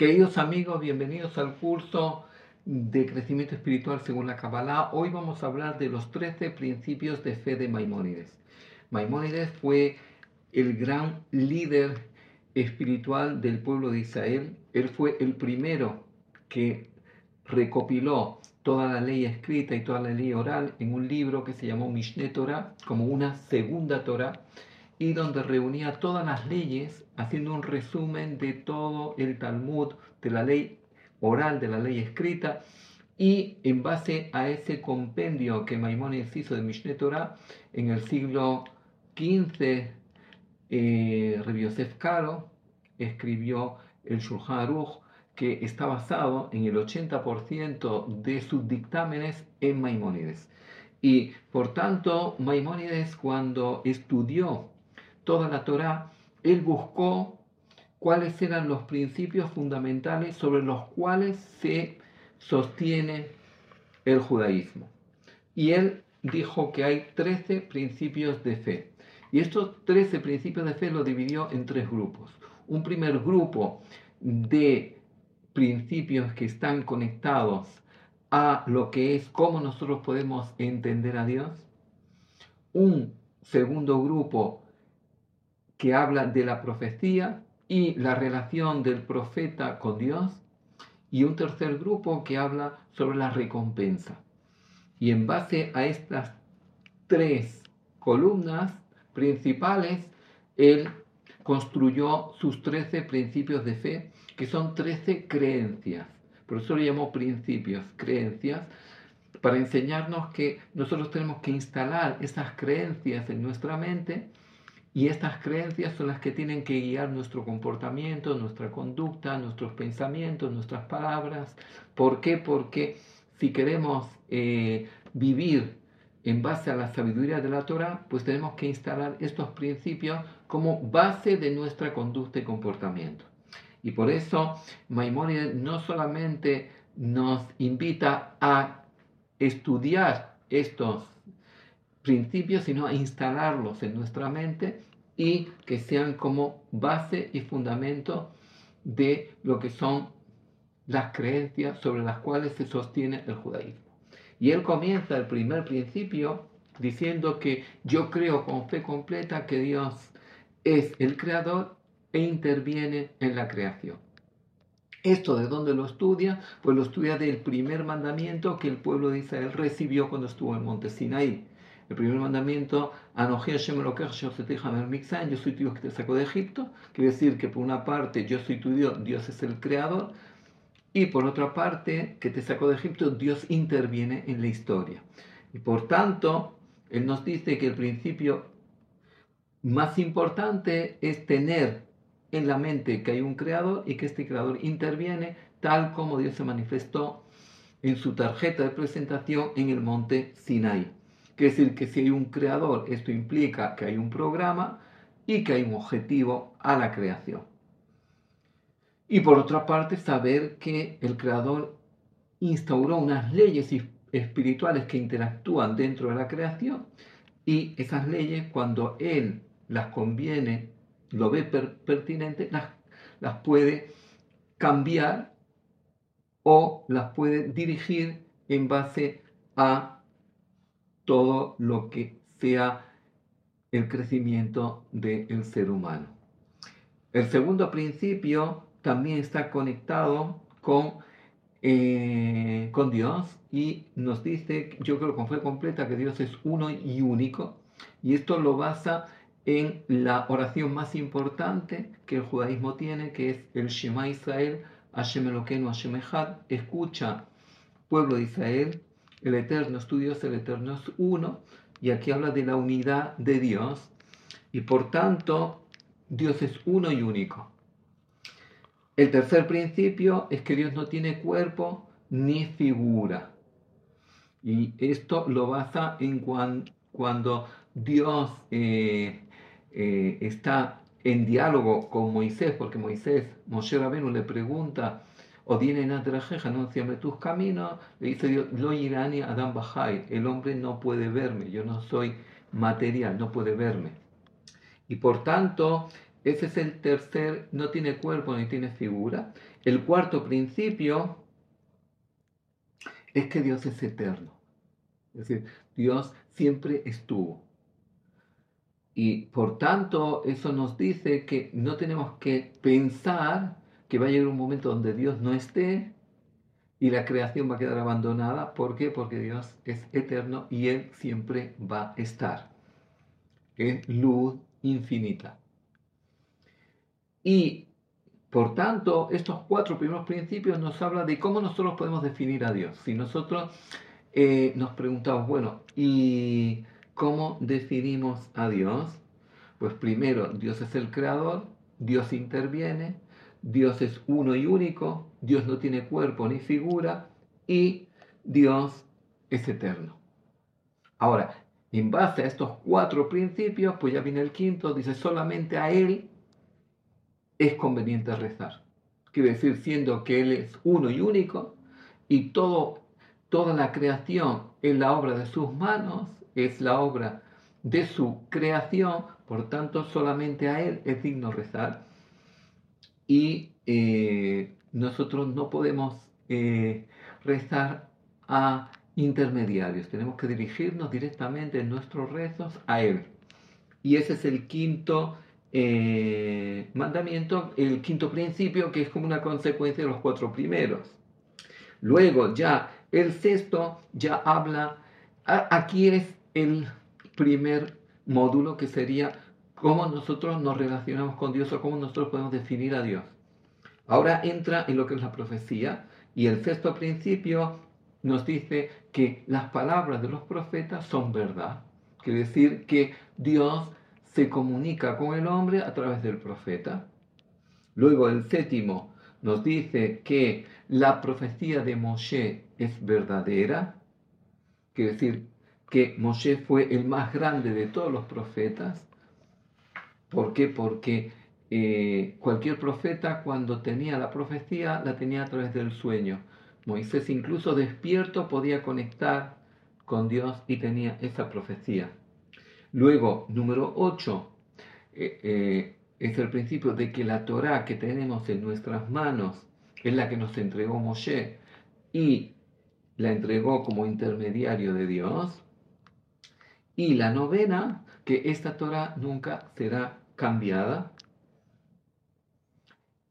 Queridos amigos, bienvenidos al curso de crecimiento espiritual según la Kabbalah. Hoy vamos a hablar de los 13 principios de fe de Maimónides. Maimónides fue el gran líder espiritual del pueblo de Israel. Él fue el primero que recopiló toda la ley escrita y toda la ley oral en un libro que se llamó Mishneh Torah, como una segunda Torah, y donde reunía todas las leyes, haciendo un resumen de todo el Talmud, de la ley oral, de la ley escrita, y en base a ese compendio que Maimónides hizo de Mishneh Torah en el siglo XV, eh, Rabbi Yosef Karo escribió el Shulchan Aruch, que está basado en el 80% de sus dictámenes en Maimónides. Y por tanto, Maimónides cuando estudió toda la Torá, él buscó cuáles eran los principios fundamentales sobre los cuales se sostiene el judaísmo. Y él dijo que hay 13 principios de fe. Y estos 13 principios de fe lo dividió en tres grupos. Un primer grupo de principios que están conectados a lo que es cómo nosotros podemos entender a Dios. Un segundo grupo que habla de la profecía y la relación del profeta con Dios, y un tercer grupo que habla sobre la recompensa. Y en base a estas tres columnas principales, él construyó sus trece principios de fe, que son trece creencias. Por eso lo llamó principios, creencias, para enseñarnos que nosotros tenemos que instalar esas creencias en nuestra mente y estas creencias son las que tienen que guiar nuestro comportamiento, nuestra conducta, nuestros pensamientos, nuestras palabras. ¿Por qué? Porque si queremos eh, vivir en base a la sabiduría de la Torah, pues tenemos que instalar estos principios como base de nuestra conducta y comportamiento. Y por eso Maimónides no solamente nos invita a estudiar estos principios, sino a instalarlos en nuestra mente y que sean como base y fundamento de lo que son las creencias sobre las cuales se sostiene el judaísmo. Y él comienza el primer principio diciendo que yo creo con fe completa que Dios es el creador e interviene en la creación. ¿Esto de dónde lo estudia? Pues lo estudia del primer mandamiento que el pueblo de Israel recibió cuando estuvo en Monte Sinaí. El primer mandamiento, yo soy tu Dios que te sacó de Egipto, quiere decir que por una parte yo soy tu Dios, Dios es el creador, y por otra parte, que te sacó de Egipto, Dios interviene en la historia. Y por tanto, Él nos dice que el principio más importante es tener en la mente que hay un creador y que este creador interviene tal como Dios se manifestó en su tarjeta de presentación en el monte Sinai. Quiere decir que si hay un creador, esto implica que hay un programa y que hay un objetivo a la creación. Y por otra parte, saber que el creador instauró unas leyes espirituales que interactúan dentro de la creación y esas leyes, cuando él las conviene, lo ve pertinente, las, las puede cambiar o las puede dirigir en base a todo lo que sea el crecimiento del ser humano. El segundo principio también está conectado con, eh, con Dios y nos dice, yo creo con fe completa, que Dios es uno y único. Y esto lo basa en la oración más importante que el judaísmo tiene, que es el Shema Israel, Hashem Elokeinu, Hashem Echad. Escucha, pueblo de Israel, el eterno es tu Dios, el eterno es uno, y aquí habla de la unidad de Dios, y por tanto Dios es uno y único. El tercer principio es que Dios no tiene cuerpo ni figura. Y esto lo basa en cuando Dios eh, eh, está en diálogo con Moisés, porque Moisés, Moshe Rabenu le pregunta o viene en anunciame tus caminos, le dice Dios, lo irani Adam Bajai, el hombre no puede verme, yo no soy material, no puede verme. Y por tanto, Ese es el tercer, no tiene cuerpo ni tiene figura. El cuarto principio es que Dios es eterno. Es decir, Dios siempre estuvo. Y por tanto, eso nos dice que no tenemos que pensar que va a llegar un momento donde Dios no esté y la creación va a quedar abandonada. ¿Por qué? Porque Dios es eterno y Él siempre va a estar. Es luz infinita. Y por tanto, estos cuatro primeros principios nos hablan de cómo nosotros podemos definir a Dios. Si nosotros eh, nos preguntamos, bueno, ¿y cómo definimos a Dios? Pues primero, Dios es el creador, Dios interviene, Dios es uno y único, Dios no tiene cuerpo ni figura y Dios es eterno. Ahora, en base a estos cuatro principios, pues ya viene el quinto, dice solamente a Él es conveniente rezar. Quiere decir, siendo que Él es uno y único y todo, toda la creación es la obra de sus manos, es la obra de su creación, por tanto solamente a Él es digno rezar. Y eh, nosotros no podemos eh, rezar a intermediarios, tenemos que dirigirnos directamente en nuestros rezos a Él. Y ese es el quinto eh, mandamiento, el quinto principio, que es como una consecuencia de los cuatro primeros. Luego ya el sexto ya habla, aquí es el primer módulo que sería cómo nosotros nos relacionamos con Dios o cómo nosotros podemos definir a Dios. Ahora entra en lo que es la profecía y el sexto principio nos dice que las palabras de los profetas son verdad. Quiere decir que Dios se comunica con el hombre a través del profeta. Luego el séptimo nos dice que la profecía de Moshe es verdadera, quiere decir que Moshe fue el más grande de todos los profetas. ¿Por qué? Porque eh, cualquier profeta cuando tenía la profecía la tenía a través del sueño. Moisés incluso despierto podía conectar con Dios y tenía esa profecía. Luego, número 8, eh, eh, es el principio de que la Torah que tenemos en nuestras manos es la que nos entregó Moshe y la entregó como intermediario de Dios. Y la novena, que esta Torah nunca será cambiada.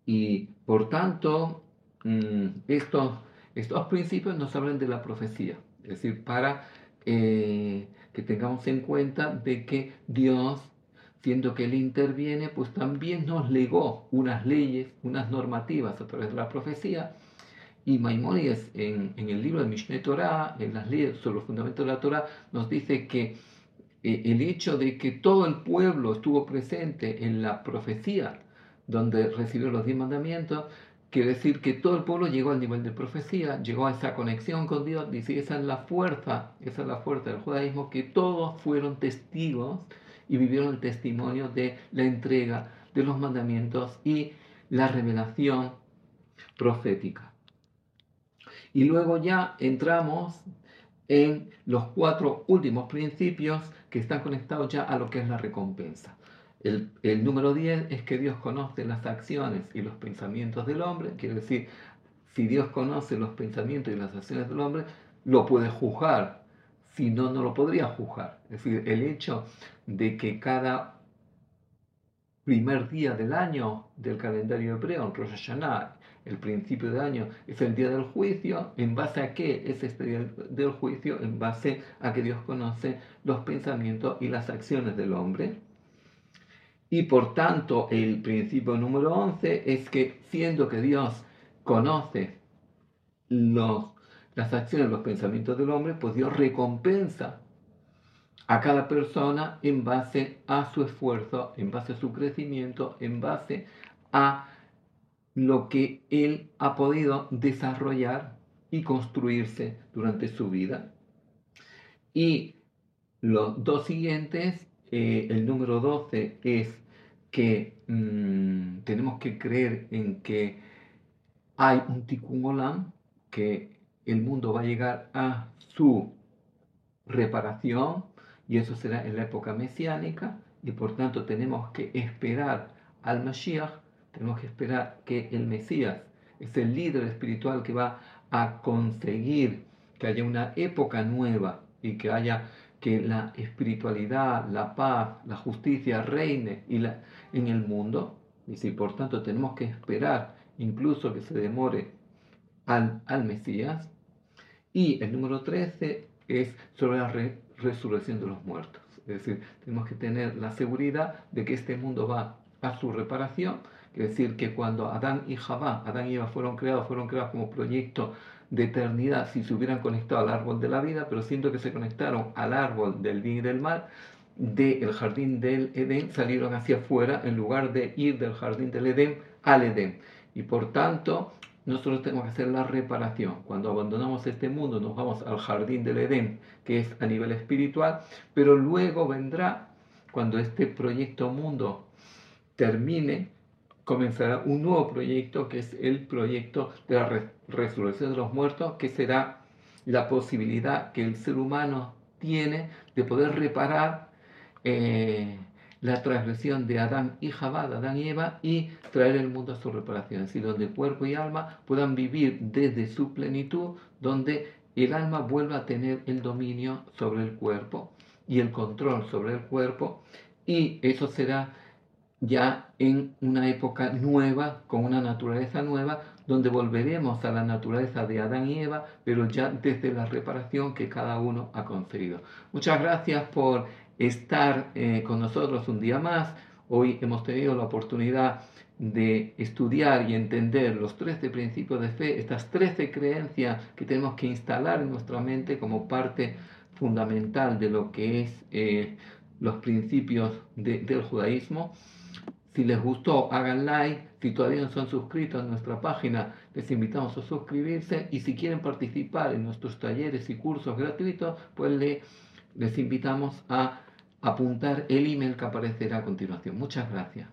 Y por tanto, mm, estos, estos principios nos hablan de la profecía, es decir, para eh, que tengamos en cuenta de que Dios, siendo que Él interviene, pues también nos legó unas leyes, unas normativas a través de la profecía. Y Maimónides en, en el libro de Mishneh Torah, en las leyes sobre los fundamentos de la Torah, nos dice que eh, el hecho de que todo el pueblo estuvo presente en la profecía, donde recibió los diez mandamientos, Quiere decir que todo el pueblo llegó al nivel de profecía, llegó a esa conexión con Dios. Dice, esa es la fuerza, esa es la fuerza del judaísmo, que todos fueron testigos y vivieron el testimonio de la entrega de los mandamientos y la revelación profética. Y luego ya entramos en los cuatro últimos principios que están conectados ya a lo que es la recompensa. El, número 10 es que Dios conoce las acciones y los pensamientos del hombre, quiere decir, si Dios conoce los pensamientos y las acciones del hombre, lo puede juzgar, si no, no lo podría juzgar. Es decir, el hecho de que cada primer día del año del calendario hebreo, Rosh Hashanah, el principio del año, es el día del juicio, ¿en base a qué es este día del juicio? En base a que Dios conoce los pensamientos y las acciones del hombre. Y por tanto, el principio número 11 es que siendo que Dios conoce los, las acciones, los pensamientos del hombre, pues Dios recompensa a cada persona en base a su esfuerzo, en base a su crecimiento, en base a lo que él ha podido desarrollar y construirse durante su vida. Y los dos siguientes eh, el número 12 es que mm, tenemos que creer en que hay un tikkun olam, que el mundo va a llegar a su reparación y eso será en la época mesiánica y por tanto tenemos que esperar al Mashiach, tenemos que esperar que el Mesías, ese líder espiritual que va a conseguir que haya una época nueva y que haya que la espiritualidad, la paz, la justicia reine y la, en el mundo. Y si por tanto tenemos que esperar incluso que se demore al, al Mesías. Y el número 13 es sobre la resurrección de los muertos. Es decir, tenemos que tener la seguridad de que este mundo va a su reparación. Es decir, que cuando Adán y Javá, Adán y Eva fueron creados, fueron creados como proyecto de eternidad si se hubieran conectado al árbol de la vida, pero siento que se conectaron al árbol del bien y del mal, del jardín del Edén, salieron hacia afuera en lugar de ir del jardín del Edén al Edén. Y por tanto, nosotros tenemos que hacer la reparación. Cuando abandonamos este mundo, nos vamos al jardín del Edén, que es a nivel espiritual, pero luego vendrá, cuando este proyecto mundo termine, comenzará un nuevo proyecto que es el proyecto de la resurrección de los muertos, que será la posibilidad que el ser humano tiene de poder reparar eh, la transgresión de Adán y Jabá, Adán y Eva, y traer el mundo a su reparación, es decir, donde cuerpo y alma puedan vivir desde su plenitud, donde el alma vuelva a tener el dominio sobre el cuerpo y el control sobre el cuerpo, y eso será ya en una época nueva, con una naturaleza nueva, donde volveremos a la naturaleza de Adán y Eva, pero ya desde la reparación que cada uno ha conseguido. Muchas gracias por estar eh, con nosotros un día más. Hoy hemos tenido la oportunidad de estudiar y entender los 13 principios de fe, estas 13 creencias que tenemos que instalar en nuestra mente como parte fundamental de lo que es eh, los principios del judaísmo. Si les gustó, hagan like. Si todavía no son suscritos a nuestra página, les invitamos a suscribirse. Y si quieren participar en nuestros talleres y cursos gratuitos, pues les invitamos a apuntar el email que aparecerá a continuación. Muchas gracias.